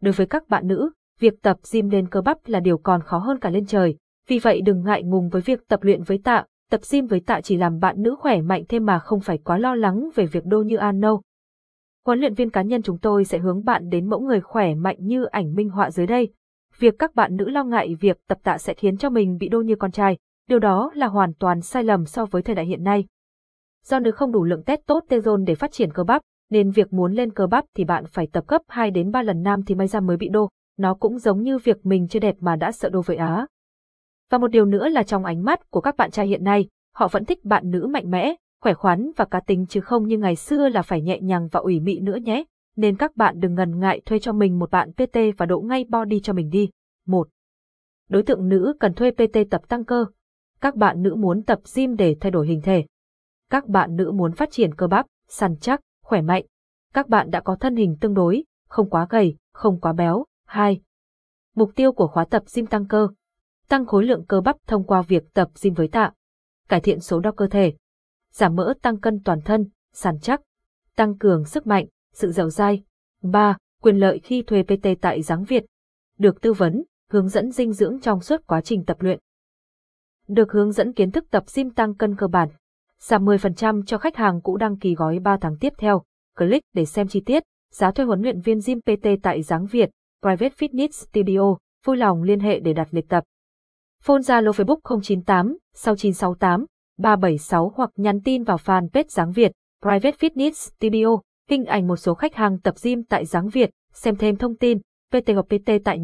Đối với các bạn nữ, việc tập gym lên cơ bắp là điều còn khó hơn cả lên trời. Vì vậy đừng ngại ngùng với việc tập luyện với tạ, tập gym với tạ chỉ làm bạn nữ khỏe mạnh thêm mà không phải quá lo lắng về việc đô như An nâu. Huấn luyện viên cá nhân chúng tôi sẽ hướng bạn đến mẫu người khỏe mạnh như ảnh minh họa dưới đây. Việc các bạn nữ lo ngại việc tập tạ sẽ khiến cho mình bị đô như con trai, điều đó là hoàn toàn sai lầm so với thời đại hiện nay. Do nữ không đủ lượng testosterone để phát triển cơ bắp, nên việc muốn lên cơ bắp thì bạn phải tập gấp 2 đến 3 lần nam thì may ra mới bị đô, nó cũng giống như việc mình chưa đẹp mà đã sợ đô vậy á. Và một điều nữa là trong ánh mắt của các bạn trai hiện nay, họ vẫn thích bạn nữ mạnh mẽ, khỏe khoắn và cá tính chứ không như ngày xưa là phải nhẹ nhàng và ủy mị nữa nhé. Nên các bạn đừng ngần ngại thuê cho mình một bạn PT và độ ngay body cho mình đi. 1. Đối tượng nữ cần thuê PT tập tăng cơ. Các bạn nữ muốn tập gym để thay đổi hình thể. Các bạn nữ muốn phát triển cơ bắp, săn chắc, khỏe mạnh. Các bạn đã có thân hình tương đối, không quá gầy, không quá béo. 2. Mục tiêu của khóa tập gym tăng cơ. Tăng khối lượng cơ bắp thông qua việc tập gym với tạ. Cải thiện số đo cơ thể. Giảm mỡ tăng cân toàn thân, săn chắc. Tăng cường sức mạnh, sự dẻo dai. 3. Quyền lợi khi thuê PT tại Giáng Việt. Được tư vấn, hướng dẫn dinh dưỡng trong suốt quá trình tập luyện. Được hướng dẫn kiến thức tập gym tăng cân cơ bản. Giảm 10% cho khách hàng cũ đăng ký gói 3 tháng tiếp theo. Click để xem chi tiết. Giá thuê huấn luyện viên gym PT tại Giáng Việt, Private Fitness Studio, vui lòng liên hệ để đặt lịch tập. Phone Zalo Facebook 098 6968 376 hoặc nhắn tin vào fanpage Giáng Việt, Private Fitness Studio, hình ảnh một số khách hàng tập gym tại Giáng Việt, xem thêm thông tin, PT hoặc PT tại